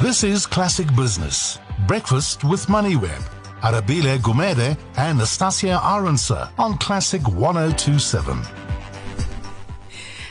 This is Classic Business. Breakfast with MoneyWeb. Arabile Gumede and Nastasia Arendse on Classic 1027.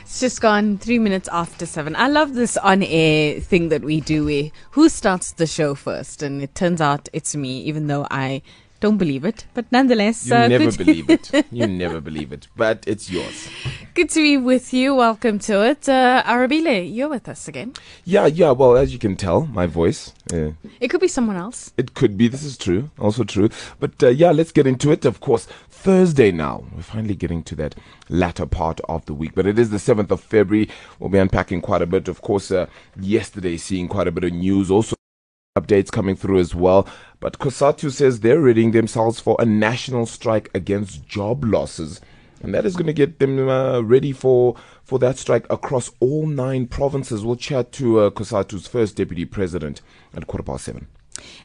It's just gone three minutes after seven. I love this on air thing that we do. Where who starts the show first? And it turns out it's me, even though I don't believe it. But nonetheless, You uh, never believe it. You never believe it. But it's yours. Good to be with you. Welcome to it. Uh, Arabile, you're with us again. Yeah, yeah. Well, as you can tell, my voice. Uh, It could be someone else. it could be. This is true. Also true. But uh, yeah, let's get into it. Of course, Thursday now. We're finally getting to that latter part of the week. But it is the 7th of February. We'll be unpacking quite a bit. Of course, uh, yesterday seeing quite a bit of news. Also, updates coming through as well. But COSATU says they're readying themselves for a national strike against job losses. And that is going to get them uh, ready for, for that strike across all nine provinces. We'll chat to uh, COSATU's first deputy president at quarter past seven.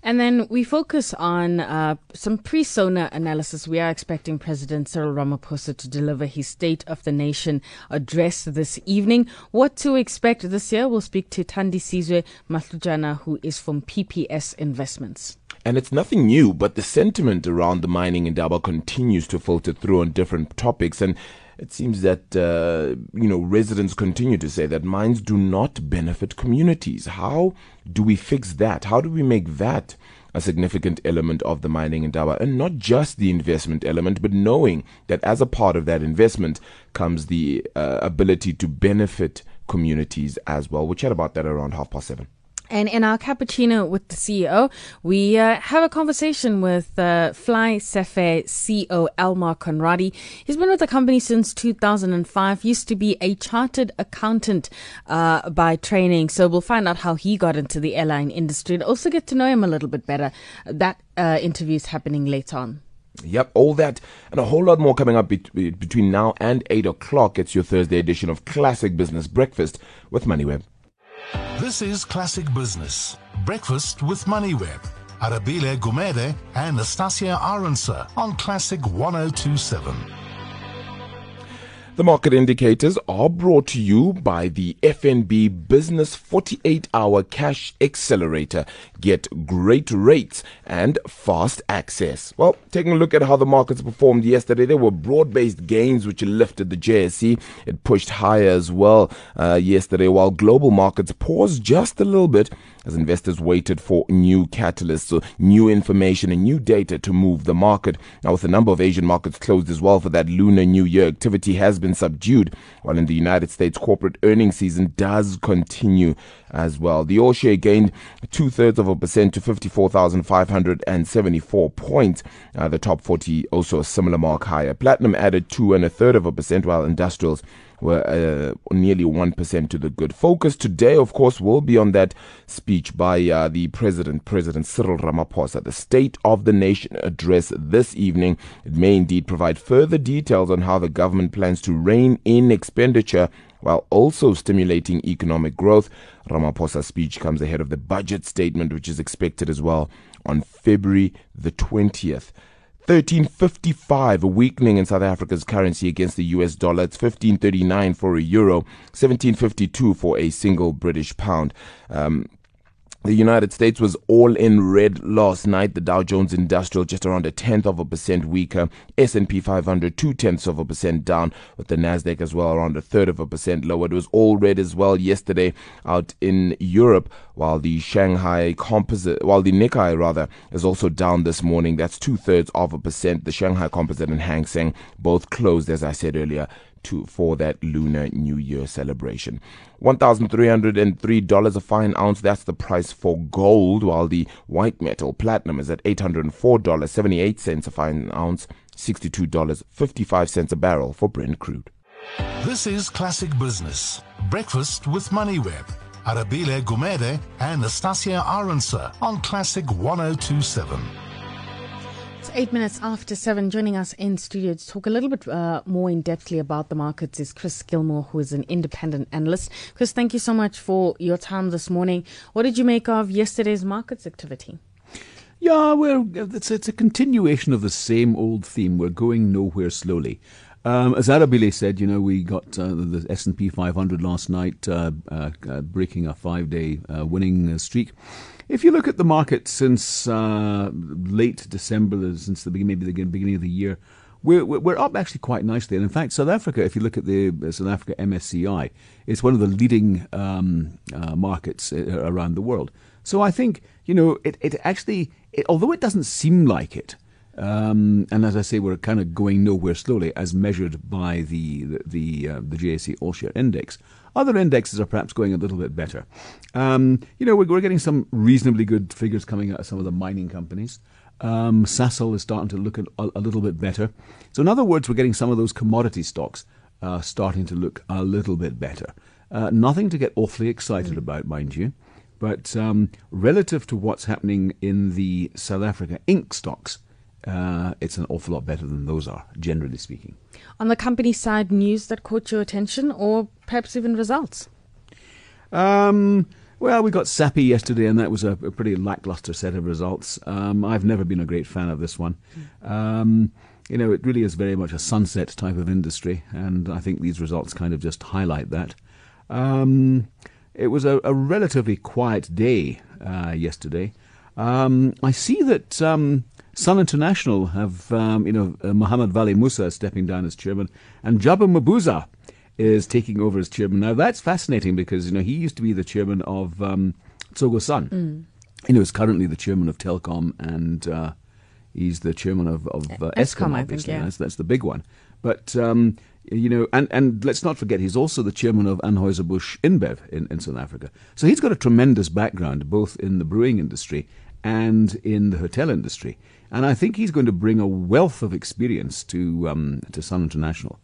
And then we focus on uh, some pre Sona analysis. We are expecting President Cyril Ramaphosa to deliver his State of the Nation address this evening. What to expect this year? We'll speak to Thandisizwe Mahlujana, who is from PPS Investments. And it's nothing new, but the sentiment around the mining indaba continues to filter through on different topics. And it seems that, uh, you know, residents continue to say that mines do not benefit communities. How do we fix that? How do we make that a significant element of the mining indaba? And not just the investment element, but knowing that as a part of that investment comes the uh, ability to benefit communities as well. We'll chat about that around half past seven. And in our cappuccino with the CEO, we uh, have a conversation with uh, FlySafair CEO Elmar Conradie. He's been with the company since 2005, used to be a chartered accountant uh, by training. So we'll find out how he got into the airline industry and also get to know him a little bit better. That uh, interview is happening later on. Yep, all that and a whole lot more coming up bet- between now and 8 o'clock. It's your Thursday edition of Classic Business Breakfast with MoneyWeb. This is Classic Business. Breakfast with MoneyWeb. Arabile Gumede and Nastasia Arendse on Classic 1027. The market indicators are brought to you by the FNB Business 48 Hour Cash Accelerator. Get great rates and fast access. Well, taking a look at how the markets performed yesterday, there were broad based gains which lifted the JSE. It pushed higher as well uh, yesterday, while global markets paused just a little bit as investors waited for new catalysts, so new information and new data to move the market. Now, with a number of Asian markets closed as well for that Lunar New Year, activity has been subdued, while in the United States, corporate earnings season does continue as well. The all share gained two thirds of a percent to 54,574 points. Uh, the top 40 also a similar mark higher. Platinum added two and a third of a percent, while industrials were uh, nearly 1% to the good. Focus today, of course, will be on that speech by uh, the President, President Cyril Ramaphosa, the State of the Nation address this evening. It may indeed provide further details on how the government plans to rein in expenditure while also stimulating economic growth. Ramaphosa's speech comes ahead of the budget statement, which is expected as well on February the 20th. 1355, a weakening in South Africa's currency against the US dollar. It's 1539 for a euro, 1752 for a single British pound. Um, the United States was all in red last night. The Dow Jones Industrial just around a tenth of a percent weaker. S&P 500 two tenths of a percent down, with the Nasdaq as well around a third of a percent lower. It was all red as well yesterday out in Europe, while the Shanghai Composite, while the Nikkei rather is also down this morning. That's two thirds of a percent. The Shanghai Composite and Hang Seng both closed, as I said earlier, to for that Lunar New Year celebration. $1,303 a fine ounce, that's the price for gold, while the white metal platinum is at $804.78 a fine ounce, $62.55 a barrel for Brent crude. This is Classic Business. Breakfast with MoneyWeb. Arabile Gumede and Nastasia Arendse on Classic 1027. Eight minutes after seven. Joining us in studio to talk a little bit uh, more in depthly about the markets is Chris Gilmore, who is an independent analyst. Chris, thank you so much for your time this morning. What did you make of yesterday's markets activity? Yeah, well, it's it's a continuation of the same old theme. We're going nowhere slowly. Um, as Arabile said, you know, we got uh, the S&P 500 last night, uh, uh, uh breaking a five-day uh, winning streak. If you look at the market since late December, since the beginning, maybe the beginning of the year, we're, we're up actually quite nicely. And in fact, South Africa, if you look at the South Africa MSCI, it's one of the leading um, markets around the world. So I think, you know, it, it actually, it, although it doesn't seem like it, um, and as I say, we're kind of going nowhere slowly, as measured by the the the, uh, the JSE All Share Index. Other indexes are perhaps going a little bit better. Um, you know, we're, we're, getting some reasonably good figures coming out of some of the mining companies. Um, Sasol is starting to look a, a, little bit better. So, in other words, we're getting some of those commodity stocks uh, starting to look a little bit better. Uh, nothing to get awfully excited mm. about, mind you. But um, relative to what's happening in the South Africa Inc. stocks, uh, it's an awful lot better than those are, generally speaking. On the company side, news that caught your attention, or perhaps even results? Um, well, we got Sappi yesterday, and that was a, a pretty lackluster set of results. Um, I've never been a great fan of this one. Um, you know, it really is very much a sunset type of industry, and I think these results kind of just highlight that. Um, it was a, a, relatively quiet day uh, yesterday. Um, I see that um, Sun International have, um, you know, uh, Mohammed Valli Moosa stepping down as chairman, and Jabu Mabuza is taking over as chairman. Now that's fascinating because you know he used to be the chairman of um, Tsogo Sun. Mm. You know, is currently the chairman of Telkom, and uh, he's the chairman of, of uh, Eskom, obviously. Think, yeah. that's, that's the big one. But um, you know, and, and let's not forget, he's also the chairman of Anheuser-Busch InBev in, in South Africa. So he's got a tremendous background, both in the brewing industry and in the hotel industry. And I think he's going to bring a wealth of experience to um, to Sun International.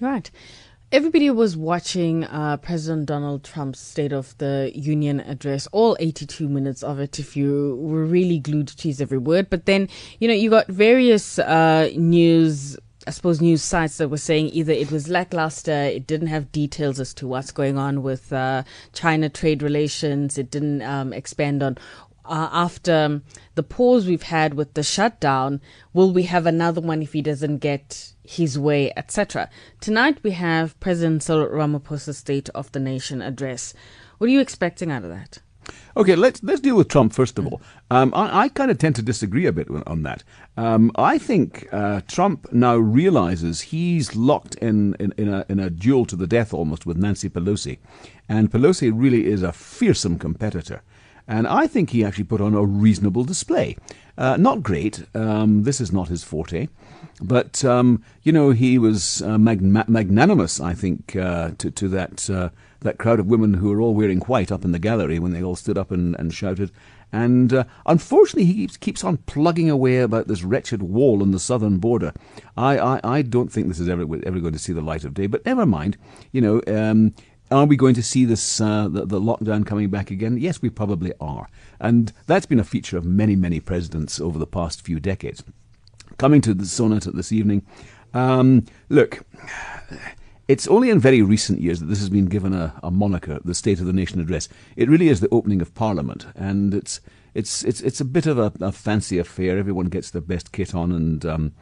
Right. Everybody was watching uh, President Donald Trump's State of the Union address, all 82 minutes of it, if you were really glued to his every word. But then, you know, you got various uh, news I suppose news sites that were saying either it was lackluster, it didn't have details as to what's going on with uh, China trade relations, it didn't um, expand on uh, after the pause we've had with the shutdown, will we have another one if he doesn't get his way, etc. Tonight we have President Cyril Ramaphosa's State of the Nation address. What are you expecting out of that? Okay, let's let's deal with Trump first of all. Um, I, I kind of tend to disagree a bit on that. Um, I think uh, Trump now realizes he's locked in, in, in, a, in a duel to the death almost with Nancy Pelosi, and Pelosi really is a fearsome competitor. And I think he actually put on a reasonable display. Uh, not great. Um, this is not his forte. But, um, you know, he was uh, magnanimous, I think, uh, to, to that, uh, that crowd of women who were all wearing white up in the gallery when they all stood up and, and shouted. And uh, unfortunately, he keeps, keeps on plugging away about this wretched wall on the southern border. I, I, I don't think this is ever, ever going to see the light of day, but never mind. You know, um, are we going to see this uh, the, the, lockdown coming back again? Yes, we probably are, and that's been a feature of many many presidents over the past few decades. Coming to the SONA this evening, um, look. It's only in very recent years that this has been given a, a, moniker, the State of the Nation address. It really is the opening of Parliament, and it's it's it's it's a bit of a, a fancy affair. Everyone gets their best kit on, and um,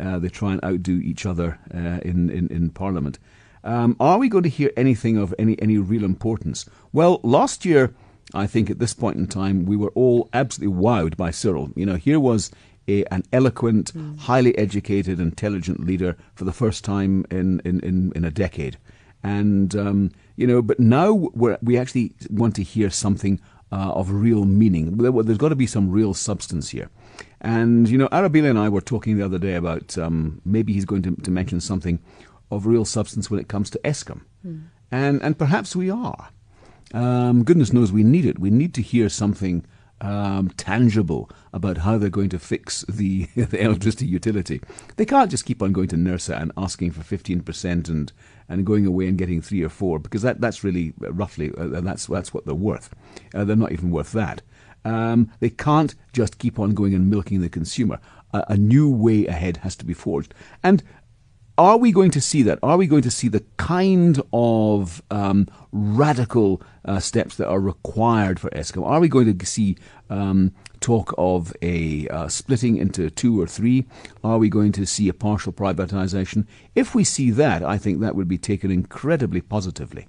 uh, they try and outdo each other uh, in, in in Parliament. Um, are we going to hear anything of any, any real importance? Well, last year, I think at this point in time, we were all absolutely wowed by Cyril. You know, here was a, an eloquent, mm. highly educated, intelligent leader for the first time in, in, in, in a decade. And, um, you know, but now we actually want to hear something uh, of real meaning. There's got to be some real substance here. And, you know, Arabile and I were talking the other day about um, maybe he's going to, to mention something of real substance when it comes to Eskom. Mm. And, and perhaps we are. Um, goodness knows we need it. We need to hear something um, tangible about how they're going to fix the, the electricity utility. They can't just keep on going to NERSA and asking for 15% and, and going away and getting three or four, because that, that's really uh, roughly, uh, that's, that's what they're worth. Uh, they're not even worth that. Um, they can't just keep on going and milking the consumer. A, a new way ahead has to be forged. And are we going to see that? Are we going to see the kind of um, radical uh, steps that are required for Eskom? Are we going to see um, talk of a uh, splitting into two or three? Are we going to see a partial privatization? If we see that, I think that would be taken incredibly positively.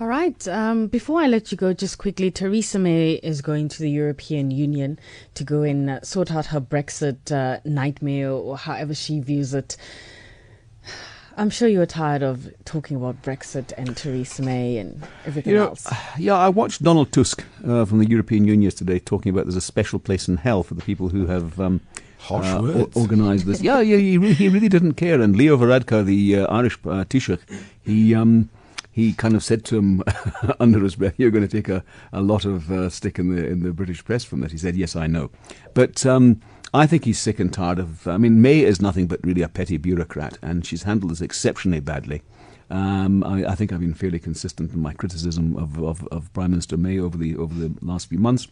All right. Um, before I let you go, just quickly, Theresa May is going to the European Union to go and sort out her Brexit uh, nightmare or however she views it. I'm sure you're tired of talking about Brexit and Theresa May and everything you know, else. Yeah, I watched Donald Tusk uh, from the European Union yesterday talking about there's a special place in hell for the people who have. Um, Harsh uh, words. o- organised this. Yeah, yeah, he, re- he really didn't care. And Leo Varadkar, the uh, Irish uh, Taoiseach, he um, he kind of said to him under his breath, "You're going to take a, a lot of uh, stick in the in the British press from that." He said, "Yes, I know," but. Um, I think he's sick and tired of. I mean, May is nothing but really a petty bureaucrat, and she's handled this exceptionally badly. Um, I, I think I've been fairly consistent in my criticism of, of, of Prime Minister May over the over the last few months.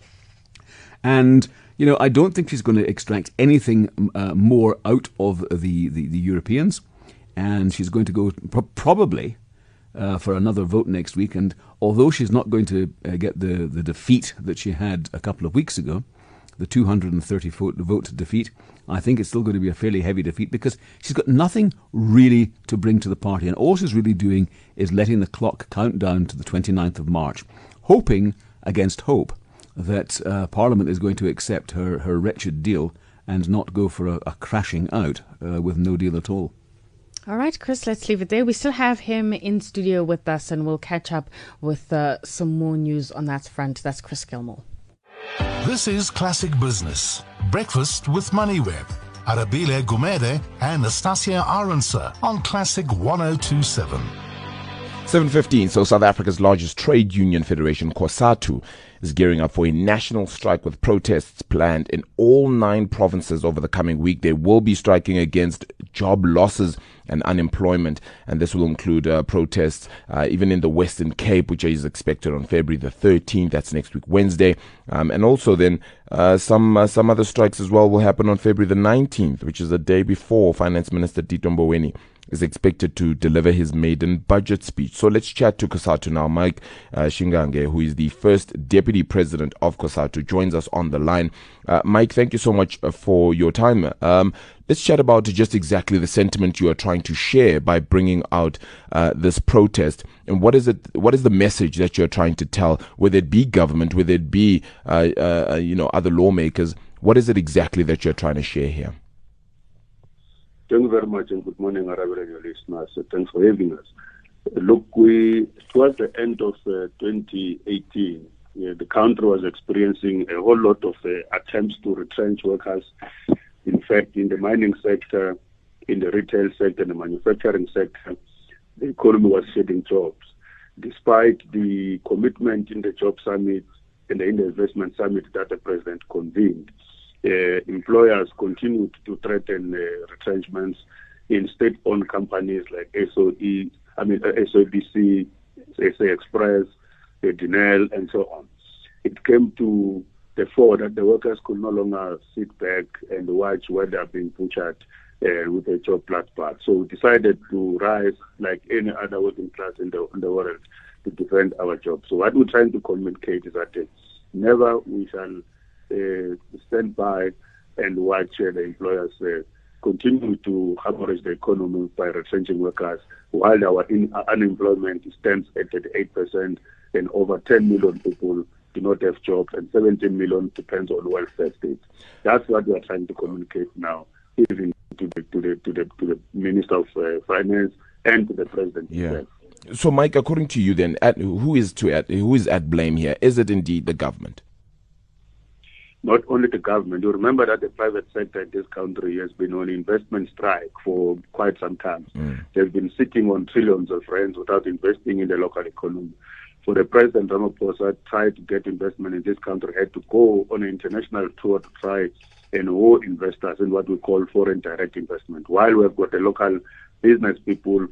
And, you know, I don't think she's going to extract anything uh, more out of the, the, the Europeans. And she's going to go pro- probably uh, for another vote next week. And although she's not going to uh, get the, the defeat that she had a couple of weeks ago, the 230 vote, defeat, I think it's still going to be a fairly heavy defeat because she's got nothing really to bring to the party. And all she's really doing is letting the clock count down to the 29th of March, hoping against hope that uh, Parliament is going to accept her, her wretched deal and not go for a, a crashing out uh, with no deal at all. All right, Chris, let's leave it there. We still have him in studio with us, and we'll catch up with uh, some more news on that front. That's Chris Gilmore. This is Classic Business. Breakfast with MoneyWeb. Arabile Gumede and Nastasia Arendse on Classic 1027. 7.15, so South Africa's largest trade union federation, COSATU, is gearing up for a national strike with protests planned in all nine provinces over the coming week. They will be striking against job losses and unemployment, and this will include uh, protests uh, even in the Western Cape, which is expected on February the 13th. That's next week, Wednesday, um, and also then uh, some uh, some other strikes as well will happen on February the 19th, which is the day before Finance Minister Tito Mboweni is expected to deliver his maiden budget speech. So let's chat to COSATU now. Mike uh, Shingange, who is the first deputy president of COSATU, joins us on the line. Uh, Mike, thank you so much uh, for your time. Um, let's chat about just exactly the sentiment you are trying to share by bringing out uh, this protest, and what is it? What is the message that you're trying to tell? Whether it be government, whether it be uh, uh, you know other lawmakers, what is it exactly that you're trying to share here? Thank you very much and good morning, Arabic radio listeners. Thanks for having us. Look, we towards the end of uh, 2018, yeah, the country was experiencing a whole lot of uh, attempts to retrench workers. In fact, in the mining sector, in the retail sector, in the manufacturing sector, the economy was shedding jobs. Despite the commitment in the job summit and the investment summit that the president convened, employers continued to threaten uh, retrenchments in state-owned companies like SOE, I mean uh, SABC, SA Express, uh, and so on. It came to the fore that the workers could no longer sit back and watch where they are being butchered uh, with a job bloodbath. So we decided to rise like any other working class in the, in the world to defend our jobs. So what we're trying to communicate is that uh, never we shall uh, stand by and watch uh, the employers uh, continue to hemorrhage the economy by retrenching workers while our in, uh, unemployment stands at 38% and over 10 million people do not have jobs and 17 million depends on welfare states. That's what we are trying to communicate now, even to the to the to the, to the Minister of uh, Finance and to the President Yeah. himself. So, Mike, according to you, then, at, who is to at, who is at blame here? Is it indeed the government? Not only the government. You remember that the private sector in this country has been on investment strike for quite some time. Mm. They've been sitting on trillions of rands without investing in the local economy. For the president Ramaphosa tried to get investment in this country, had to go on an international tour to try and woo investors in what we call foreign direct investment. While we've got the local business people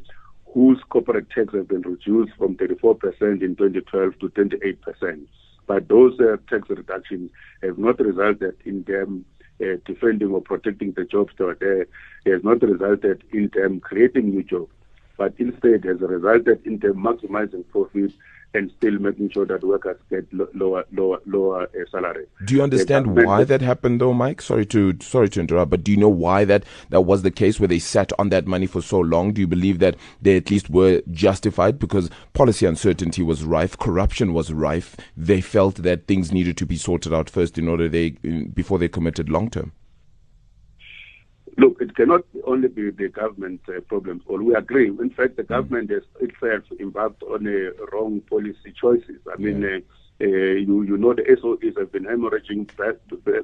whose corporate tax has been reduced from 34% in 2012 to 28%. But those uh, tax reductions have not resulted in them uh, defending or protecting the jobs that are there It has not resulted in them creating new jobs, but instead has resulted in them maximizing profits and still making sure that workers get lower lower lower uh, salary. Do you understand why that happened though, Mike? Sorry to sorry to interrupt, but do you know why that that was the case where they sat on that money for so long? Do you believe that they at least were justified because policy uncertainty was rife, corruption was rife. They felt that things needed to be sorted out first in order they before they committed long term. Look, it cannot only be the government uh, problems. All we agree. In fact, the mm. government has itself embarked on a wrong policy choices. I mean, uh, uh, you you know the SOEs have been hemorrhaging bad,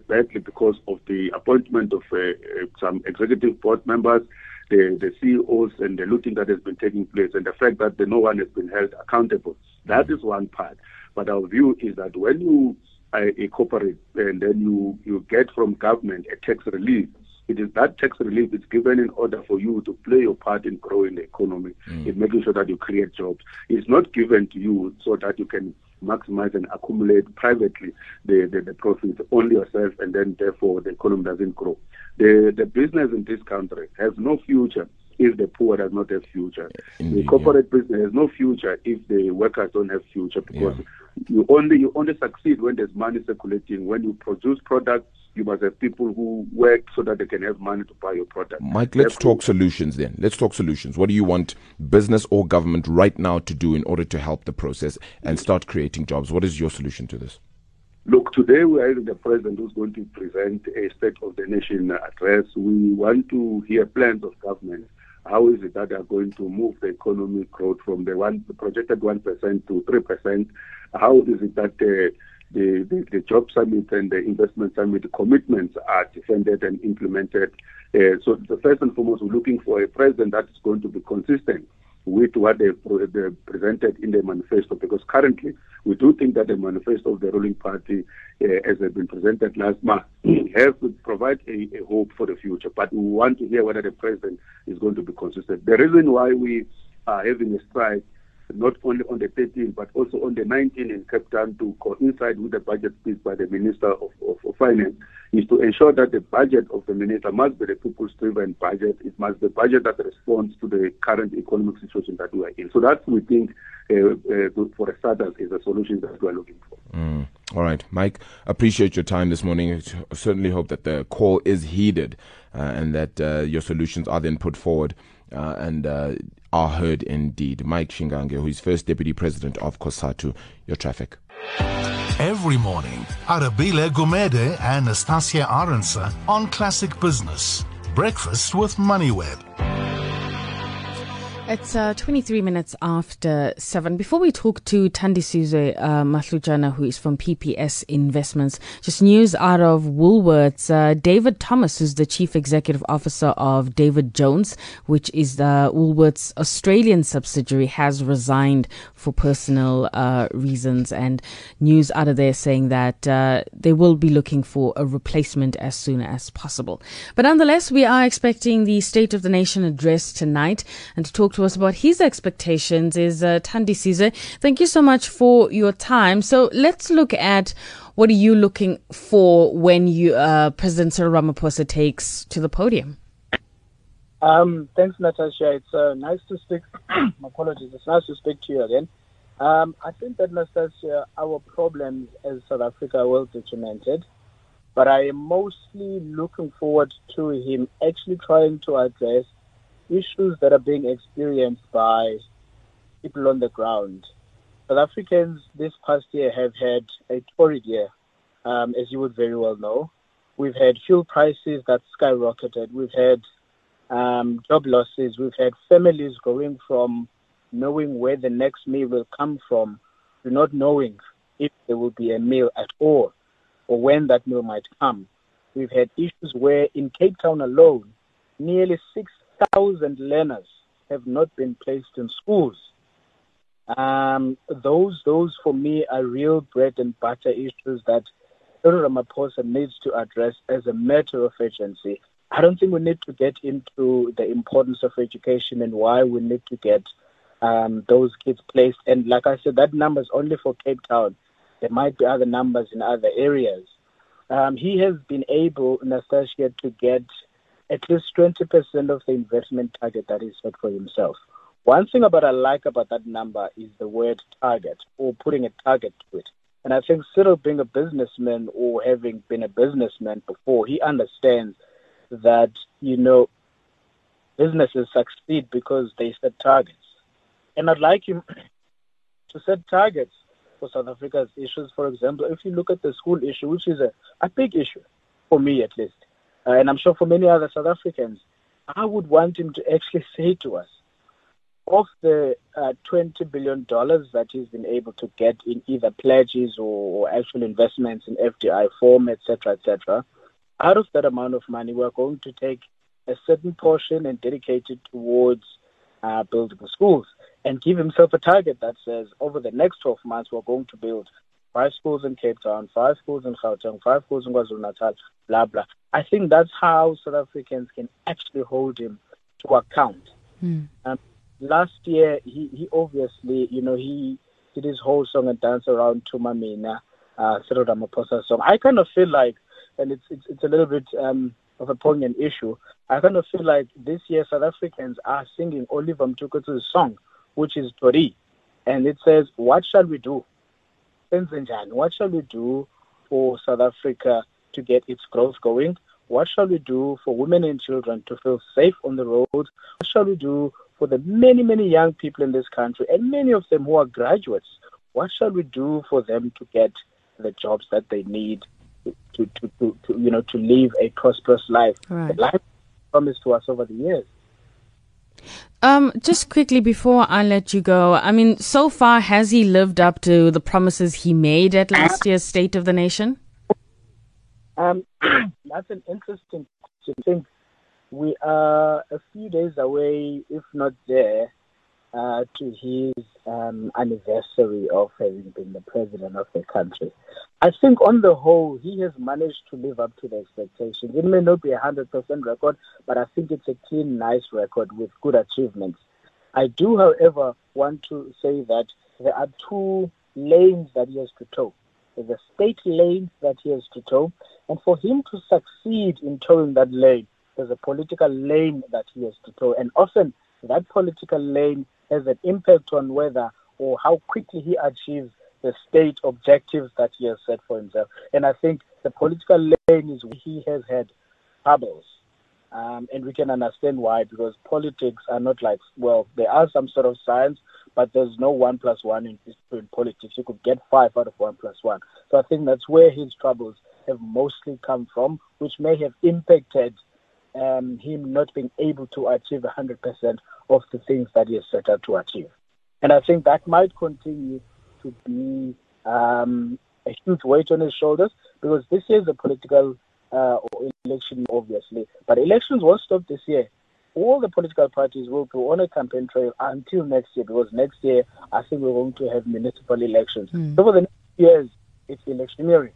badly because of the appointment of uh, uh, some executive board members, the the CEOs, and the looting that has been taking place, and the fact that the, no one has been held accountable. That is one part. But our view is that when you uh, incorporate and then you you get from government a tax relief it is that tax relief is given in order for you to play your part in growing the economy, mm. in making sure that you create jobs. It's not given to you so that you can maximize and accumulate privately the, the, the profits only yourself and then therefore the economy doesn't grow. The the business in this country has no future if the poor does not have future. Indeed, the corporate yeah. business has no future if the workers don't have future because yeah. You only you only succeed when there's money circulating, when you produce products you must have people who work so that they can have money to buy your product. Mike, let's Therefore, talk solutions then. Let's talk solutions. What do you want business or government right now to do in order to help the process and start creating jobs? What is your solution to this? Look, today we are the president who's going to present a State of the Nation address. We want to hear plans of government. How is it that they are going to move the economic growth from the one the projected one percent to three percent? How is it that the, the, the, job summit and the investment summit commitments are defended and implemented. Uh, so the first and foremost, we're looking for a president that's going to be consistent with what they, presented in the manifesto because currently we do think that the manifesto of the ruling party uh, as has been presented last month has to provide a, a, hope for the future but we want to hear whether the president is going to be consistent the reason why we are having a strike not only on the 13th, but also on the 19th in Cape Town to coincide with the budget speech by the Minister of, of, of, Finance, is to ensure that the budget of the Minister must be the people's driven budget. It must be a budget that responds to the current economic situation that we are in. So that we think, uh, uh, for a starters, is a solution that we are looking for. Mm. All right, Mike, appreciate your time this morning. I certainly hope that the call is heeded uh, and that uh, your solutions are then put forward uh, and uh, are heard indeed. Mike Shingange, who is first deputy president of COSATU, your traffic. Every morning, Arabile Gumede and Nastasia Arendse on Classic Business. Breakfast with MoneyWeb. It's uh, 23 minutes after 7. Before we talk to Thandisizwe uh, Mahlujana, who is from PPS Investments, just news out of Woolworths. Uh, David Thomas, who's the Chief Executive Officer of David Jones, which is the Woolworths Australian subsidiary, has resigned for personal uh, reasons. And news out of there saying that uh, they will be looking for a replacement as soon as possible. But nonetheless, we are expecting the State of the Nation address tonight. And to talk to us about his expectations is uh, Thandisizwe. Thank you so much for your time. So let's look at what are you looking for when you uh, President Cyril Ramaphosa takes to the podium. Um, thanks, Natasha. It's uh, nice to speak. apologies. It's nice to speak to you again. Um, I think that, Natasha, our problems as South Africa are well documented, but I am mostly looking forward to him actually trying to address issues that are being experienced by people on the ground. South Africans this past year have had a torrid year, um, as you would very well know. We've had fuel prices that skyrocketed. We've had um, job losses. We've had families going from knowing where the next meal will come from to not knowing if there will be a meal at all or when that meal might come. We've had issues where in Cape Town alone, nearly six thousand learners have not been placed in schools. Um, those, those for me are real bread and butter issues that Cyril Ramaphosa needs to address as a matter of urgency. I don't think we need to get into the importance of education and why we need to get um, those kids placed. And like I said, that number is only for Cape Town. There might be other numbers in other areas. um, he has been able, Nastasia, to get at least 20% of the investment target that he set for himself. One thing about I like about that number is the word target or putting a target to it. And I think Cyril being a businessman or having been a businessman before, he understands that, you know, businesses succeed because they set targets. And I'd like him to set targets for South Africa's issues. For example, if you look at the school issue, which is a, a big issue, for me at least, uh, and I'm sure for many other South Africans, I would want him to actually say to us, of the uh, $20 billion that he's been able to get in either pledges or, or actual investments in FDI form, etc., etc., out of that amount of money, we're going to take a certain portion and dedicate it towards uh, building schools and give himself a target that says over the next 12 months, we're going to build five schools in Cape Town, five schools in Gauteng, five schools in KwaZulu-Natal, blah, blah. I think that's how South Africans can actually hold him to account. Mm. Um, last year, he, he obviously, you know, he did his whole song and dance around Thuma Mina, uh, Cyril Ramaphosa song. I kind of feel like, and it's, it's, it's a little bit um, of a poignant issue, I kind of feel like this year South Africans are singing Oliver Mtukudzi's song, which is Todii. And it says, what shall we do? What shall we do for South Africa to get its growth going? What shall we do for women and children to feel safe on the road? What shall we do for the many, many young people in this country and many of them who are graduates? What shall we do for them to get the jobs that they need to, to, to, to you know, to live a prosperous life? Right. The life promised to us over the years. Um, just quickly before I let you go, I mean, so far has he lived up to the promises he made at last year's State of the Nation? Um, that's an interesting question. I think we are a few days away, if not there, uh, to his um, anniversary of having been the president of the country. I think on the whole, he has managed to live up to the expectations. It may not be a 100% record, but I think it's a clean, nice record with good achievements. I do, however, want to say that there are two lanes that he has to toe. There's a state lane that he has to toe, and for him to succeed in towing that lane, there's a political lane that he has to tow. And often that political lane has an impact on whether or how quickly he achieves the state objectives that he has set for himself. And I think the political lane is where he has had troubles. Um, and we can understand why, because politics are not like, well, there are some sort of science, but there's no one plus one in, in politics. You could get five out of one plus one. So I think that's where his troubles have mostly come from, which may have impacted um, him not being able to achieve 100% of the things that he has set out to achieve. And I think that might continue to be um, a huge weight on his shoulders because this year is a political uh, election, obviously. But elections won't stop this year. All the political parties will go on a campaign trail until next year because next year I think we're going to have municipal elections. Mm. So for the next years, it's electioneering.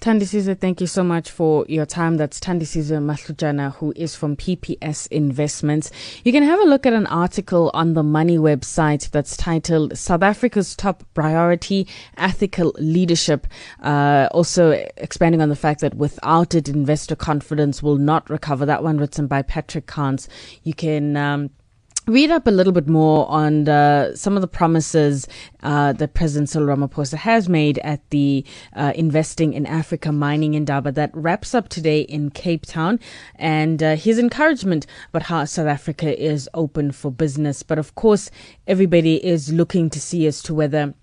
Thandisizwe, thank you so much for your time. That's Thandisizwe Mahlujana, who is from PPS Investments. You can have a look at an article on the Money website that's titled South Africa's Top Priority Ethical Leadership. Uh, also expanding on the fact that without it, investor confidence will not recover. That one written by Patrick Cairns. You can, um, read up a little bit more on uh, some of the promises uh, that President Cyril Ramaphosa has made at the uh, Investing in Africa Mining Indaba that wraps up today in Cape Town, and uh, his encouragement about how South Africa is open for business. But of course, everybody is looking to see as to whether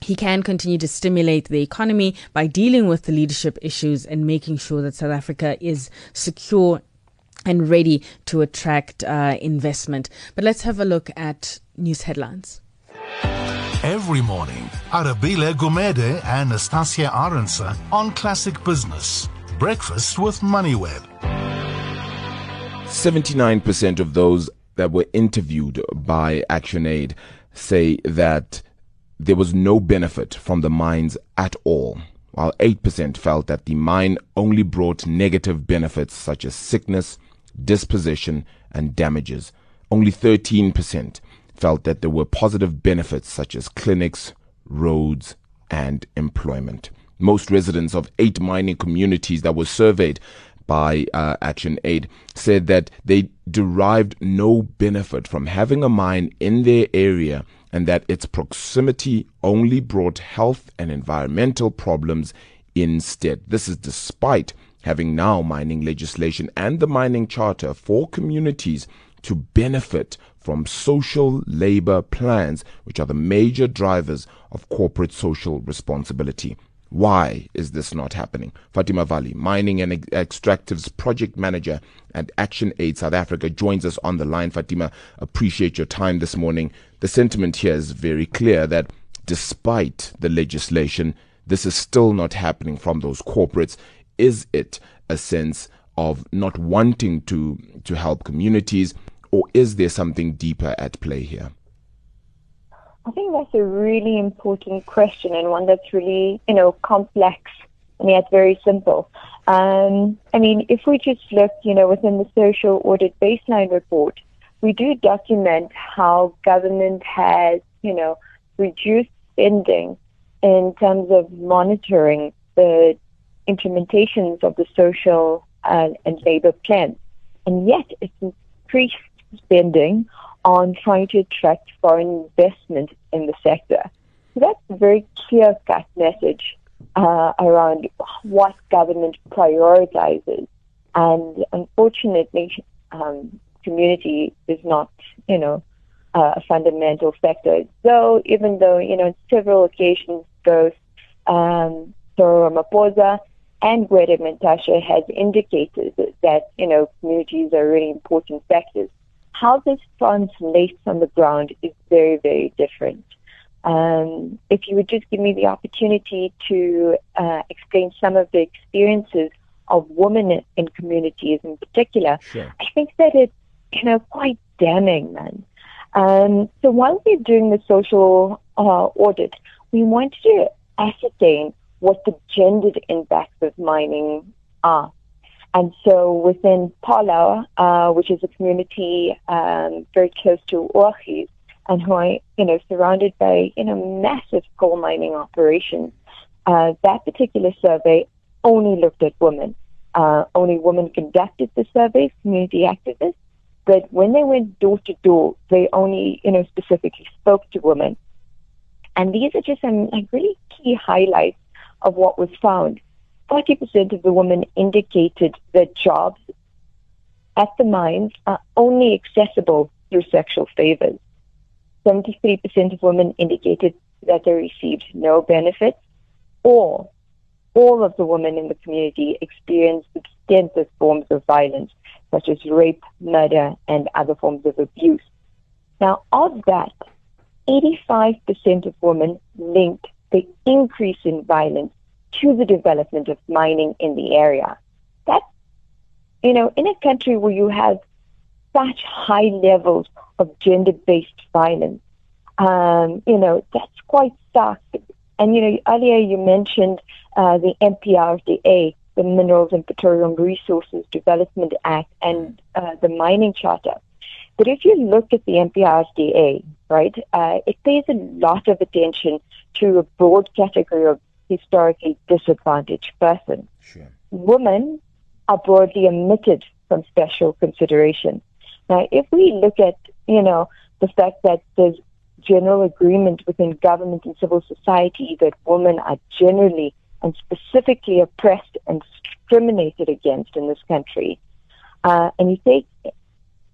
he can continue to stimulate the economy by dealing with the leadership issues and making sure that South Africa is secure and ready to attract uh, investment. But let's have a look at news headlines. Every morning, Arabile Gumede and Nastasia Arendse on Classic Business. Breakfast with MoneyWeb. 79% of those that were interviewed by ActionAid say that there was no benefit from the mines at all, while 8% felt that the mine only brought negative benefits such as sickness, dispossession, and damages. Only 13% felt that there were positive benefits such as clinics, roads, and employment. Most residents of eight mining communities that were surveyed by uh, Action Aid said that they derived no benefit from having a mine in their area and that its proximity only brought health and environmental problems instead. This is despite having now mining legislation and the mining charter for communities to benefit from social labor plans, which are the major drivers of corporate social responsibility. Why is this not happening? Fatima Vally, Mining and Extractives Project Manager at Action Aid South Africa, joins us on the line. Fatima, appreciate your time this morning. The sentiment here is very clear that despite the legislation, this is still not happening from those corporates. Is it a sense of not wanting to, to help communities, or is there something deeper at play here? I think that's a really important question and one that's really, you know, complex and yet very simple. Um, I mean, if we just look, you know, within the social audit baseline report, we do document how government has, you know, reduced spending in terms of monitoring the implementations of the social and, and labor plan. And yet it's increased spending on trying to attract foreign investment in the sector. So that's a very clear cut message uh, around what government prioritizes. And unfortunately, um, community is not, you know, uh, a fundamental factor. So even though, you know, on several occasions, both um, Cyril Ramaphosa and Gwede Mantashe has indicated that, you know, communities are really important factors how this translates on the ground is very, very different. Um, if you would just give me the opportunity to uh, explain some of the experiences of women in communities in particular, sure. I think that it's you know quite damning, man. Um, so while we're doing the social uh, audit, we wanted to ascertain what the gendered impacts of mining are. And so within Phola, uh, which is a community um, very close to Ogies, and who are, you know, surrounded by, you know, massive coal mining operations, uh, that particular survey only looked at women. Uh, only women conducted the survey, community activists. But when they went door to door, they only, you know, specifically spoke to women. And these are just some like really key highlights of what was found. 40% of the women indicated that jobs at the mines are only accessible through sexual favors. 73% of women indicated that they received no benefits, or all of the women in the community experienced extensive forms of violence, such as rape, murder, and other forms of abuse. Now, of that, 85% of women linked the increase in violence to the development of mining in the area. That, you know, in a country where you have such high levels of gender based violence, um, you know, that's quite stark. And, you know, earlier you mentioned uh, the MPRDA, the Minerals and Petroleum Resources Development Act, and uh, the Mining Charter. But if you look at the MPRDA, right, uh, it pays a lot of attention to a broad category of historically disadvantaged person. Sure. Women are broadly omitted from special consideration. Now, if we look at, you know, the fact that there's general agreement within government and civil society that women are generally and specifically oppressed and discriminated against in this country, uh, and you take,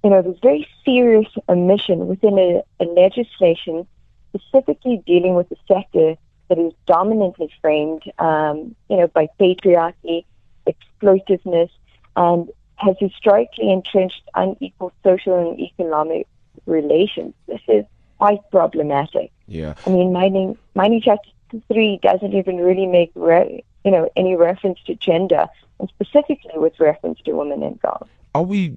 you know, there's very serious omission within a, a legislation specifically dealing with the sector that is dominantly framed, um, you know, by patriarchy, exploitiveness, and has historically entrenched unequal social and economic relations. This is quite problematic. Yeah. I mean, mining mining charter three doesn't even really make re- you know any reference to gender, and specifically with reference to women and girls. Are we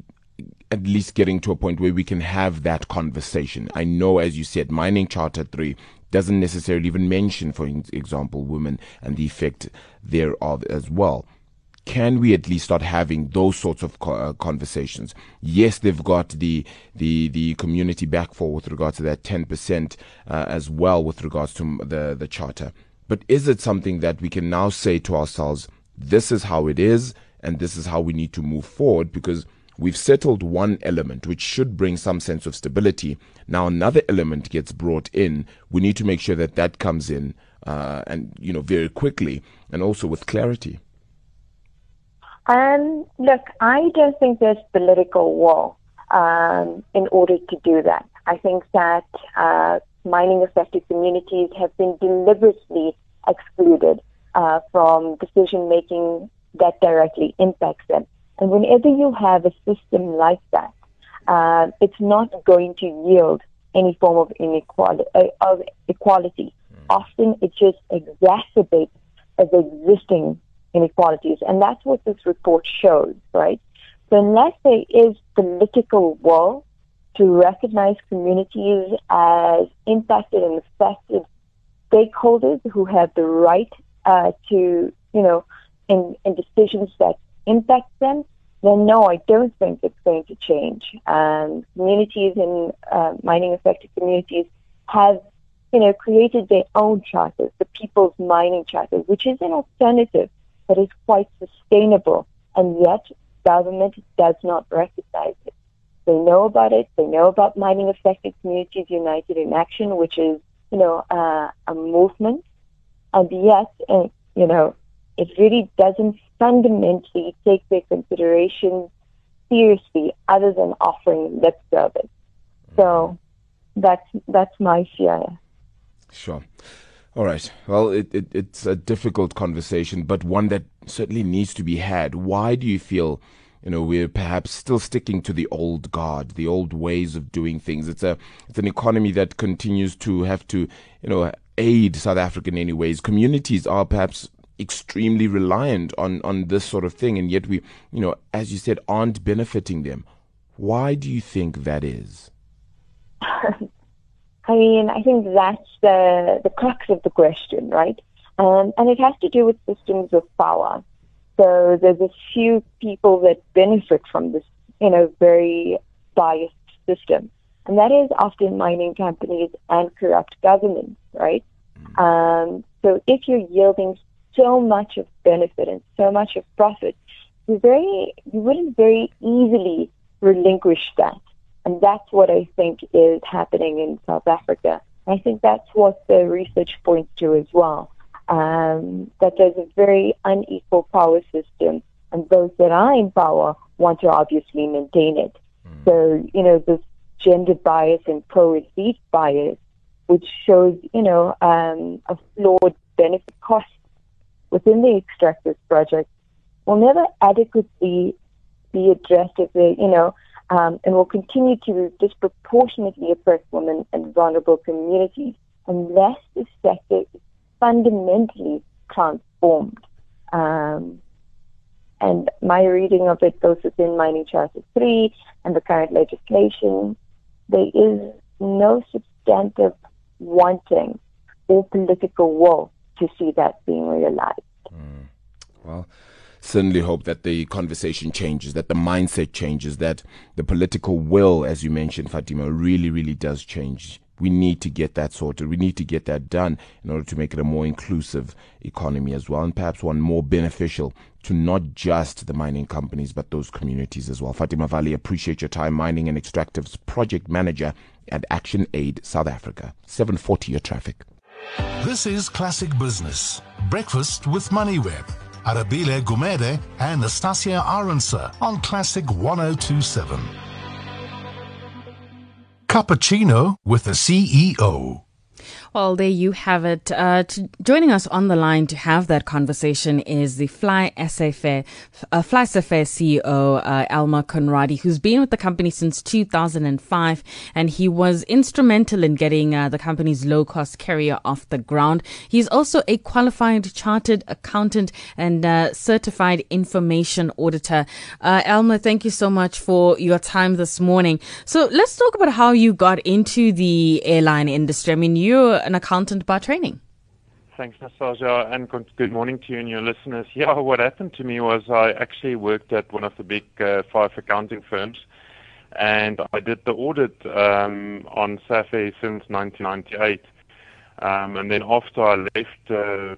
at least getting to a point where we can have that conversation. I know, as you said, Mining Charter 3 doesn't necessarily even mention, for example, women and the effect thereof as well. Can we at least start having those sorts of uh, conversations? Yes, they've got the the the community back for with regards to that ten percent uh, as well with regards to the the charter. But is it something that we can now say to ourselves, this is how it is, and this is how we need to move forward? Because we've settled one element, which should bring some sense of stability. Now another element gets brought in. We need to make sure that that comes in, uh, and you know, very quickly, and also with clarity. Um, look, I don't think there's political will um, in order to do that. I think that uh, mining affected communities have been deliberately excluded uh, from decision making that directly impacts them. And whenever you have a system like that, uh, it's not going to yield any form of inequality. Uh, of equality. Mm. Often it just exacerbates the existing inequalities, and that's what this report shows, right? So unless there is political will to recognize communities as impacted and affected stakeholders who have the right uh, to, you know, in, in decisions that impact them, then no, I don't think it's going to change. Um, communities in uh, mining affected communities have, you know, created their own charters, the People's Mining Charter, which is an alternative that is quite sustainable, and yet government does not recognize it. They know about it. They know about Mining Affected Communities United in Action, which is, you know, uh, a movement, and yet, uh, you know, it really doesn't fundamentally take their considerations seriously, other than offering lip service. So that's that's my fear. Sure. All right. Well, it, it, it's a difficult conversation, but one that certainly needs to be had. Why do you feel, you know, we're perhaps still sticking to the old guard, the old ways of doing things? It's a it's an economy that continues to have to, you know, aid South Africa in any ways. Communities are perhaps extremely reliant on on this sort of thing, and yet we, you know, as you said, aren't benefiting them. Why do you think that is? I mean, I think that's the, the crux of the question, right? Um, and it has to do with systems of power. So there's a few people that benefit from this, you know, very biased system. And that is often mining companies and corrupt governments, right? Um, so if you're yielding so much of benefit and so much of profit, you very you wouldn't very easily relinquish that. And that's what I think is happening in South Africa. I think that's what the research points to as well. Um, that there's a very unequal power system, and those that are in power want to obviously maintain it. Mm. So, you know, this gender bias and pro elite bias, which shows, you know, um, a flawed benefit cost within the extractive project, will never adequately be addressed if the, you know, um, and will continue to disproportionately oppress women and vulnerable communities unless the sector is fundamentally transformed. Um, and my reading of it, both within Mining Charter 3 and the current legislation, there is no substantive wanting or political will to see that being realized. Mm. Well, certainly hope that the conversation changes, that the mindset changes, that the political will, as you mentioned, Fatima, really, really does change. We need to get that sorted. We need to get that done in order to make it a more inclusive economy as well, and perhaps one more beneficial to not just the mining companies, but those communities as well. Fatima Vally, appreciate your time. Mining and Extractives Project Manager at Action Aid South Africa. 740 your traffic. This is Classic Business. Breakfast with MoneyWeb. Arabile Gumede and Nastasia Arendse on Classic 1027. Cappuccino with the CEO. Well, there you have it. Uh, to, joining us on the line to have that conversation is the FlySafair, uh, FlySafair CEO, uh, Elmar Conradie, who's been with the company since 2005, and he was instrumental in getting uh, the company's low-cost carrier off the ground. He's also a qualified chartered accountant and uh, certified information auditor. Uh, Elmer, thank you so much for your time this morning. So let's talk about how you got into the airline industry. I mean, you're an accountant by training. Thanks, Nastasia, and good morning to you and your listeners. Yeah, what happened to me was I actually worked at one of the big uh, five accounting firms, and I did the audit um, on Safair since 1998. Um, and then after I left uh,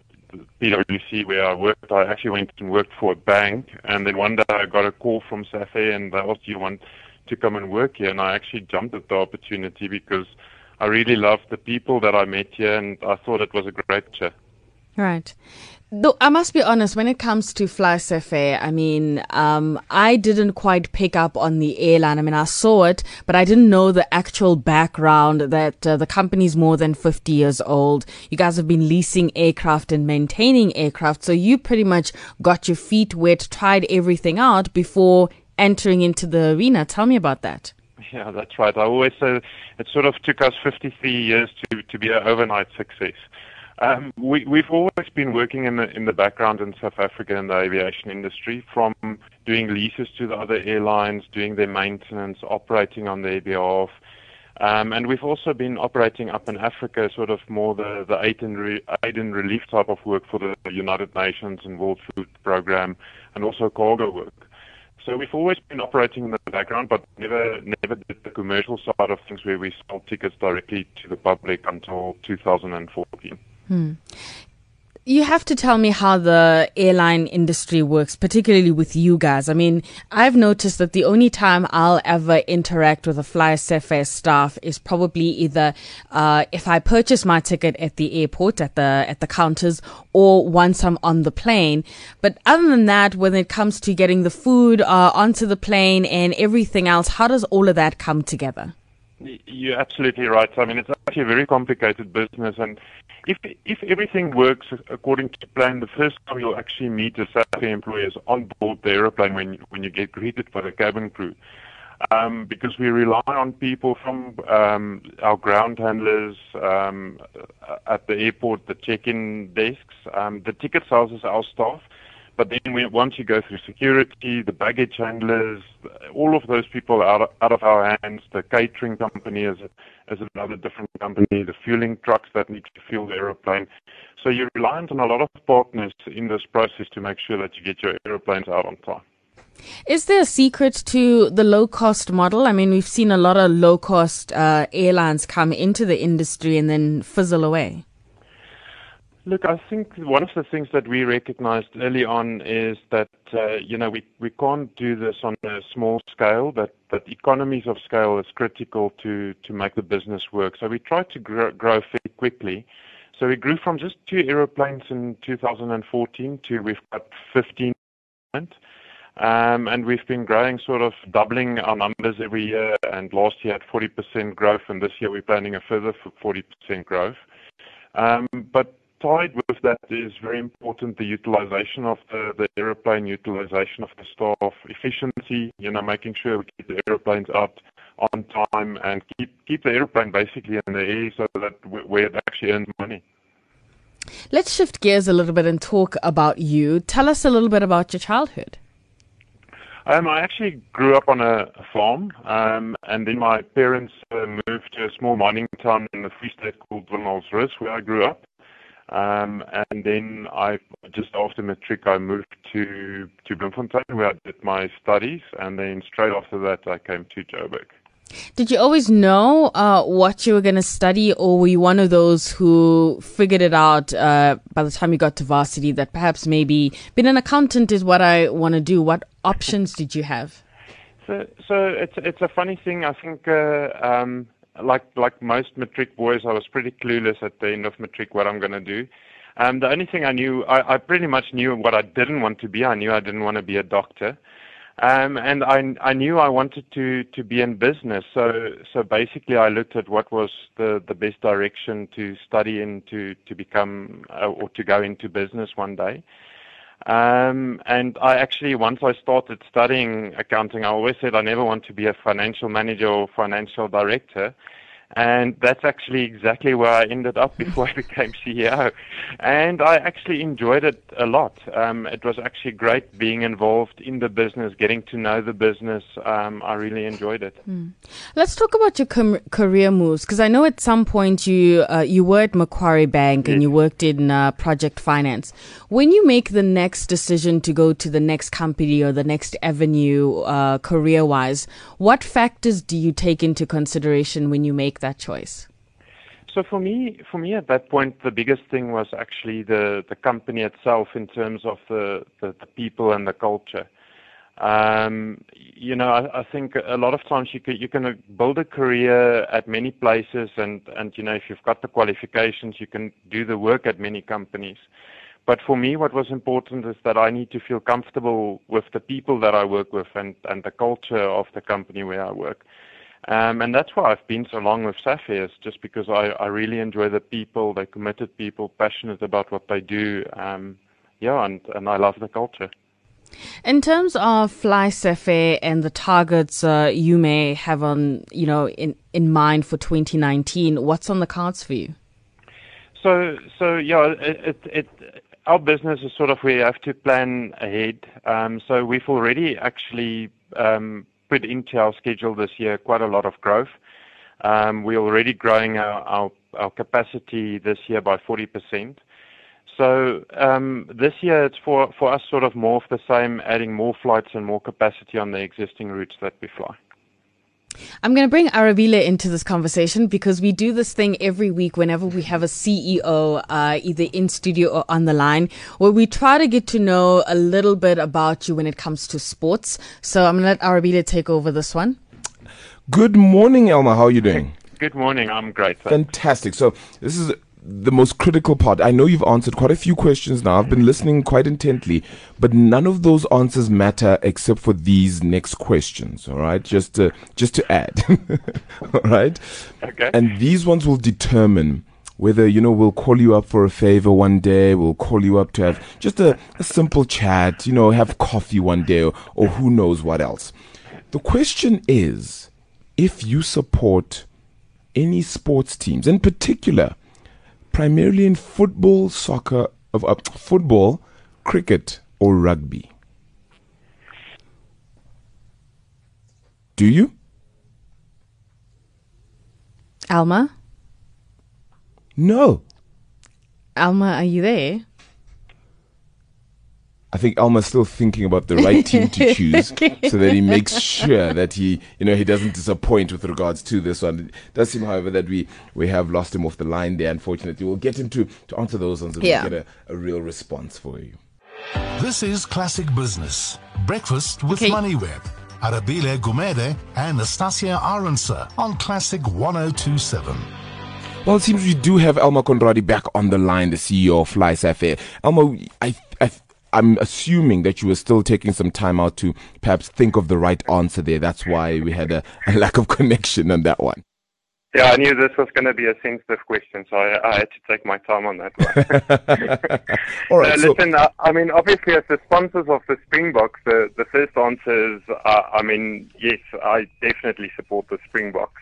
PwC where I worked, I actually went and worked for a bank. And then one day I got a call from Safair and they asked, "Do you want to come and work here?" And I actually jumped at the opportunity because I really loved the people that I met here, and I thought it was a great chat. Right. Though I must be honest, when it comes to Fly FlySafair, I mean, um, I didn't quite pick up on the airline. I mean, I saw it, but I didn't know the actual background that uh, the company's more than 50 years old. You guys have been leasing aircraft and maintaining aircraft. So you pretty much got your feet wet, tried everything out before entering into the arena. Tell me about that. Yeah, that's right. I always say it sort of took us 53 years to, to be an overnight success. Um, we, we've always been working in the in the background in South Africa in the aviation industry, from doing leases to the other airlines, doing their maintenance, operating on their behalf, um, and we've also been operating up in Africa, sort of more the the aid and, re, aid and relief type of work for the United Nations and World Food Program, and also cargo work. So we've always been operating in the background, but never never did the commercial side of things where we sell tickets directly to the public until 2014. Hmm. You have to tell me how the airline industry works, particularly with you guys. I mean, I've noticed that the only time I'll ever interact with a FlySafair staff is probably either uh, if I purchase my ticket at the airport at the at the counters, or once I'm on the plane. But other than that, when it comes to getting the food uh, onto the plane and everything else, how does all of that come together? You're absolutely right. I mean, it's actually a very complicated business, and if if everything works according to plan, the first time you'll actually meet the Safair employees on board the aeroplane when when you get greeted by the cabin crew. Um, because we rely on people from um, our ground handlers um, at the airport, the check-in desks, um, the ticket sales is our staff, but then we, once you go through security, the baggage handlers, all of those people out of, out of our hands, the catering company is, is another different company, the fueling trucks that need to fuel the aeroplane. So you're reliant on a lot of partners in this process to make sure that you get your aeroplanes out on time. Is there a secret to the low cost model? I mean, we've seen a lot of low cost uh, airlines come into the industry and then fizzle away. Look, I think one of the things that we recognized early on is that, uh, you know, we, we can't do this on a small scale, but economies of scale is critical to, make the business work. So we tried to grow, fairly quickly. So we grew from just two aeroplanes in 2014 to we've got 15. Um, and we've been growing, sort of doubling our numbers every year. And last year had 40% growth, and this year we're planning a further 40% growth. Um, but tied with that is very important the utilization of the, the aeroplane, utilization of the staff, efficiency, you know, making sure we keep the aeroplanes out on time and keep keep the aeroplane basically in the air so that where it actually earns money. Let's shift gears a little bit and talk about you. Tell us a little bit about your childhood. Um, I actually grew up on a, farm, um, and then my parents uh, moved to a small mining town in the Free State called Winnelsrus, where I grew up. Um, and then I just after matric I moved to to Bloemfontein where I did my studies, and then straight after that I came to Joburg. Did you always know uh, what you were going to study, or were you one of those who figured it out uh, by the time you got to varsity that perhaps maybe being an accountant is what I want to do? What options did you have? So, so it's it's a funny thing. I think uh, um, like like most matric boys, I was pretty clueless at the end of matric what I'm going to do. Um, the only thing I knew, I, I pretty much knew what I didn't want to be. I knew I didn't want to be a doctor, um, and I I knew I wanted to to be in business. So so basically, I looked at what was the the best direction to study in to to become uh, or to go into business one day. Um, and I actually, once I started studying accounting, I always said I never want to be a financial manager or financial director. And that's actually exactly where I ended up before I became CEO. And I actually enjoyed it a lot. Um, it was actually great being involved in the business, getting to know the business. Um, I really enjoyed it. Mm. Let's talk about your com- career moves, because I know at some point you uh, you were at Macquarie Bank yes. and you worked in uh, project finance. When you make the next decision to go to the next company or the next avenue uh, career wise, what factors do you take into consideration when you make that choice? So for me, for me at that point, the biggest thing was actually the the company itself in terms of the the, the people and the culture. Um, you know, I, I think a lot of times you can you can build a career at many places, and and you know if you've got the qualifications, you can do the work at many companies. But for me, what was important is that I need to feel comfortable with the people that I work with and and the culture of the company where I work. Um, and that's why I've been so long with Safair's, just because I, I really enjoy the people, they're committed people, passionate about what they do. Um, yeah, and, and I love the culture. In terms of FlySafair and the targets uh, you may have on, you know, in, in mind for 2019, what's on the cards for you? So, so yeah, it, it, it our business is sort of we have to plan ahead. Um, so we've already actually um, put into our schedule this year quite a lot of growth. Um, we're already growing our, our, capacity this year by 40 percent. So um, this year it's for, for us sort of more of the same, adding more flights and more capacity on the existing routes that we fly. I'm going to bring Arabile into this conversation because we do this thing every week whenever we have a CEO, uh, either in studio or on the line, where we try to get to know a little bit about you when it comes to sports. So I'm going to let Arabile take over this one. Good morning, Elmar. How are you doing? Good morning. I'm great. Thanks. Fantastic. So this is the most critical part. I know you've answered quite a few questions now. I've been listening quite intently, but none of those answers matter except for these next questions. All right, just to, just to add. all right. Okay. And these ones will determine whether you know we'll call you up for a favor one day, we'll call you up to have just a, a simple chat, you know, have coffee one day, or, or who knows what else. The question is, if you support any sports teams, in particular primarily in football, soccer, of uh, football, cricket, or rugby? Do you? Alma? No. Alma, are you there? I think Alma's still thinking about the right team to choose so that he makes sure that he, you know, he doesn't disappoint with regards to this one. It does seem, however, that we, we have lost him off the line there, unfortunately. We'll get him to, to answer those ones and Yeah. we'll get a, a real response for you. This is Classic Business. Breakfast with Okay. MoneyWeb. Arabile Gumede and Nastasia Arendse on Classic 1027. Well, it seems we do have Elmar Conradie back on the line, the CEO of Fly Safair. Elmar, I, I, I'm assuming that you were still taking some time out to perhaps think of the right answer there. That's why we had a, a lack of connection on that one. Yeah, I knew this was going to be a sensitive question, so I, I had to take my time on that one. All right. Uh, so, listen, uh, I mean, obviously, as the sponsors of the Springboks, the, the first answer is, uh, I mean, yes, I definitely support the Springboks.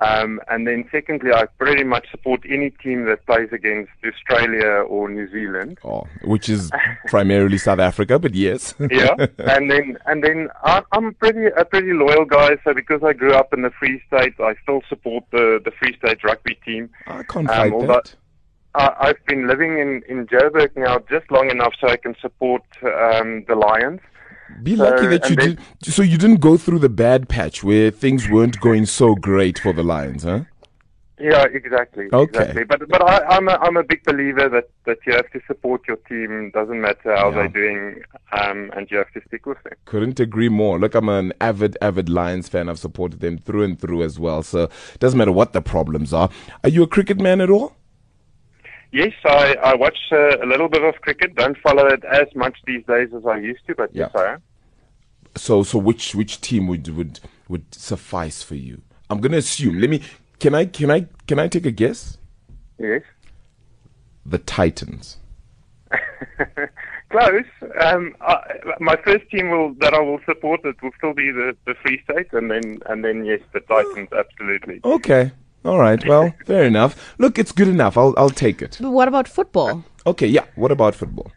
Um, and then secondly, I pretty much support any team that plays against Australia or New Zealand. oh, which is primarily South Africa, but yes. yeah, and then and then I, I'm pretty a pretty loyal guy. So because I grew up in the Free State, I still support the the Free State rugby team. I can't fight although- that. I, I've been living in in Joburg now just long enough so I can support um, the Lions. Be lucky that you did. So you didn't go through the bad patch where things weren't going so great for the Lions, huh? Yeah, exactly. Okay. Exactly. But but I, I'm a I'm a big believer that that you have to support your team. Doesn't matter how Yeah. they're doing, um, and you have to stick with them. Couldn't agree more. Look, I'm an avid, avid Lions fan. I've supported them through and through as well. So it doesn't matter what the problems are. Are you a cricket man at all? Yes, I I watch uh, a little bit of cricket. Don't follow it as much these days as I used to, but yes, I am. So, so which which team would would would suffice for you? I'm gonna assume. Let me. Can I can I can I take a guess? Yes. The Titans. Close. Um, I, my first team will that I will support it will still be the, the Free State, and then and then yes, the Titans, absolutely. Okay. All right. Well, fair enough. Look, it's good enough. I'll I'll take it. But what about football? Okay. Yeah. What about football?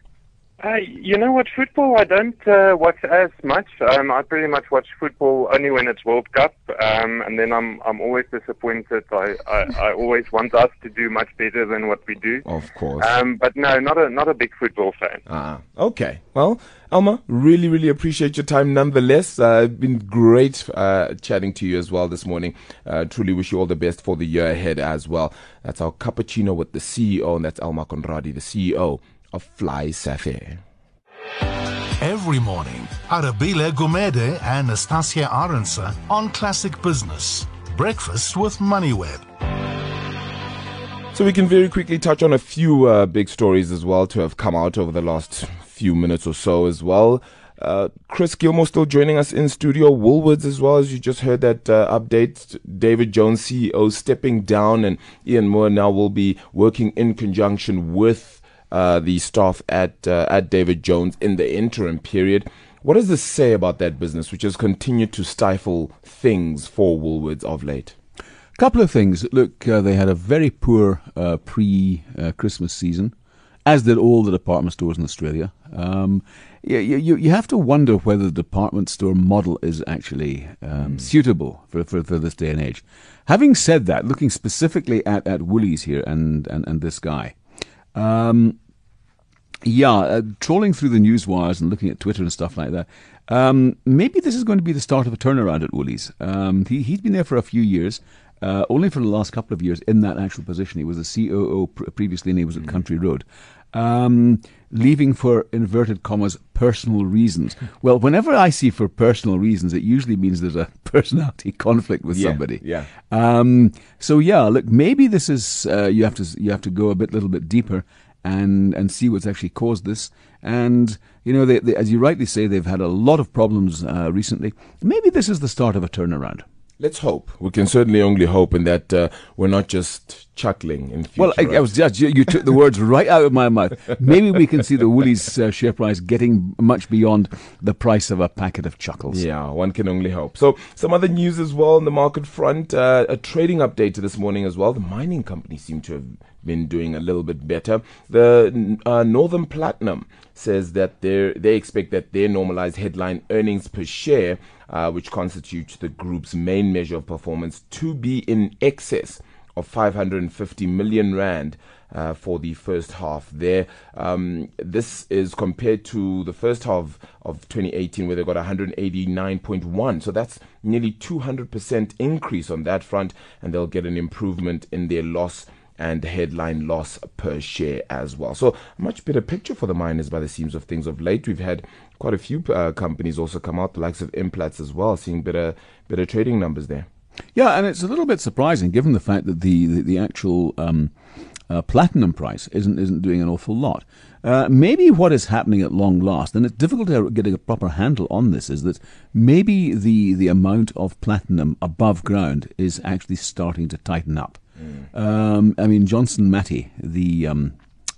Uh, you know what? Football, I don't uh, watch as much. Um, I pretty much watch football only when it's World Cup, um, and then I'm I'm always disappointed. I, I, I always want us to do much better than what we do. Of course. Um, but no, not a not a big football fan. Ah, okay. Well, Elmar, really, really appreciate your time nonetheless. Uh, it's been great uh, chatting to you as well this morning. Uh, truly wish you all the best for the year ahead as well. That's our cappuccino with the CEO, and that's Elmar Conradie, the CEO of FlySafair. Every morning, Arabile Gumede and Nastasia Arendse on Classic Business. Breakfast with MoneyWeb. So we can very quickly touch on a few uh, big stories as well to have come out over the last few minutes or so as well. Uh, Chris Gilmour still joining us in studio. Woolworths as well as you just heard that uh, update. David Jones, CEO, stepping down, and Ian Moir now will be working in conjunction with uh, the staff at uh, at David Jones in the interim period. What does this say about that business, which has continued to stifle things for Woolworths of late? A couple of things. Look, uh, they had a very poor uh, pre-Christmas season, as did all the department stores in Australia. Um, you, you, you have to wonder whether the department store model is actually um, mm. suitable for, for, for, this day and age. Having said that, looking specifically at, at Woolies here and, and, and this guy, um, yeah, uh, trolling through the news wires and looking at Twitter and stuff like that, um, maybe this is going to be the start of a turnaround at Woolies. Um, he, he's been there for a few years. Uh, only for the last couple of years in that actual position. He was the COO pr- previously, and he was at mm-hmm. Country Road. Um, leaving for inverted commas personal reasons. Well, whenever I see for personal reasons, it usually means there's a personality conflict with yeah, somebody. Yeah. Um, so yeah, look, maybe this is uh, you have to you have to go a bit little bit deeper and and see what's actually caused this. And you know, they, they, as you rightly say, they've had a lot of problems uh, recently. Maybe this is the start of a turnaround. Let's hope. We can certainly only hope in that uh, we're not just chuckling in future. Well, I, I was just, you took the words right out of my mouth. Maybe we can see the Woolies uh, share price getting much beyond the price of a packet of chuckles. Yeah, one can only hope. So, some other news as well on the market front. Uh, a trading update this morning as well. The mining companies seem to have been doing a little bit better. The uh, Northam Platinum says that they they expect that their normalized headline earnings per share uh, which constitutes the group's main measure of performance, to be in excess of 550 million rand uh, for the first half there. Um, this is compared to the first half of 2018 where they got 189.1. So that's nearly 200% increase on that front, and they'll get an improvement in their loss and headline loss per share as well. So, a much better picture for the miners by the seams of things of late. We've had quite a few uh, companies also come out, the likes of Implats as well, seeing better better trading numbers there. Yeah, and it's a little bit surprising given the fact that the the, the actual um, uh, platinum price isn't isn't doing an awful lot. Uh, maybe what is happening at long last, and it's difficult to get a proper handle on this, is that maybe the the amount of platinum above ground is actually starting to tighten up. Mm. Um, I mean, Johnson Matthey, the um,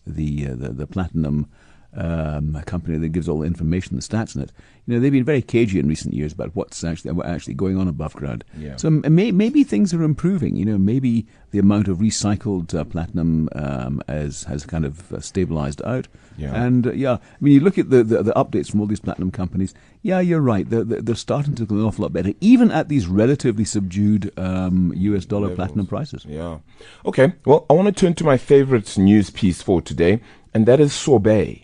the, uh, the, the platinum um, a company that gives all the information, the stats in it. You know, they've been very cagey in recent years about what's actually what actually going on above ground. Yeah. So may, maybe things are improving. You know, maybe the amount of recycled uh, platinum um, has has kind of uh, stabilized out. Yeah. And uh, yeah, I mean, you look at the, the, the updates from all these platinum companies. Yeah, you're right. They're they're starting to do an awful lot better, even at these relatively subdued um, U.S. dollar Levels. platinum prices. Yeah. Okay. Well, I want to turn to my favorite news piece for today, and that is sorbet.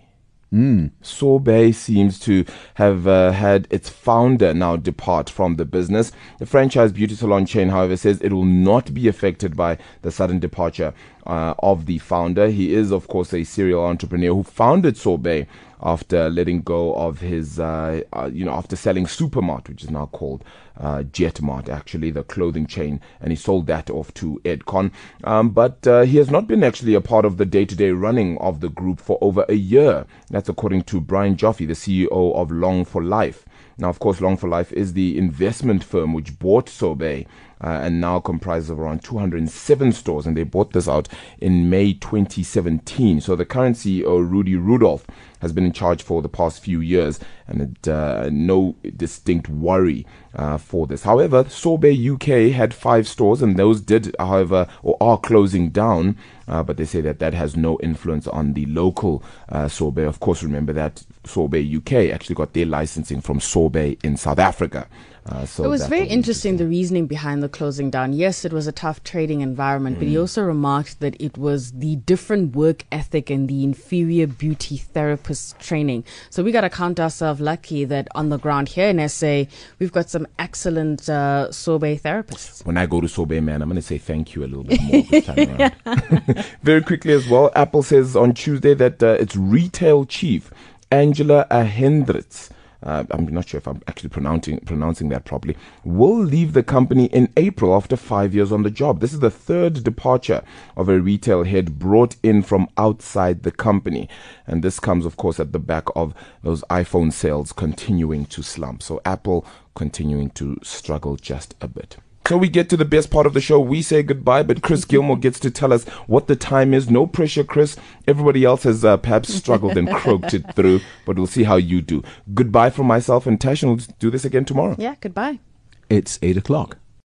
Mm. Sorbet seems to have uh, had its founder now depart from the business. The franchise beauty salon chain, however, says it will not be affected by the sudden departure uh, of the founder. He is, of course, a serial entrepreneur who founded Sorbet after letting go of his, uh, uh, you know, after selling Supermart, which is now called uh, Jetmart, actually, the clothing chain, and he sold that off to Edcon. Um, but uh, he has not been actually a part of the day to day running of the group for over a year. That's according to Brian Joffe, the CEO of Long for Life. Now, of course, Long for Life is the investment firm which bought Sorbet uh, and now comprises of around 207 stores, and they bought this out in May 2017. So the current CEO, Rudy Rudolph, has been in charge for the past few years, and it, uh, no distinct worry uh, for this. However, Sorbet UK had five stores, and those did, however, or are closing down. Uh, but they say that that has no influence on the local uh, sorbet. Of course, remember that sorbet UK actually got their licensing from sorbet in South Africa. Uh, so it was very interesting, interesting, the reasoning behind the closing down. Yes, it was a tough trading environment, mm. but he mm. also remarked that it was the different work ethic and the inferior beauty therapist training. So we got to count ourselves lucky that on the ground here in SA, we've got some excellent uh, sorbet therapists. When I go to sorbet, man, I'm going to say thank you a little bit more this time around. very quickly as well, Apple says on Tuesday that uh, its retail chief, Angela Hendricks, uh, I'm not sure if I'm actually pronouncing pronouncing that properly, will leave the company in April after five years on the job. This is the third departure of a retail head brought in from outside the company, and this comes, of course, at the back of those iPhone sales continuing to slump. So Apple continuing to struggle just a bit. So we get to the best part of the show. We say goodbye, but Chris Gilmour gets to tell us what the time is. No pressure, Chris. Everybody else has uh, perhaps struggled and croaked it through, but we'll see how you do. Goodbye from myself and Tash, and we'll do this again tomorrow. Yeah, goodbye. It's 8 o'clock.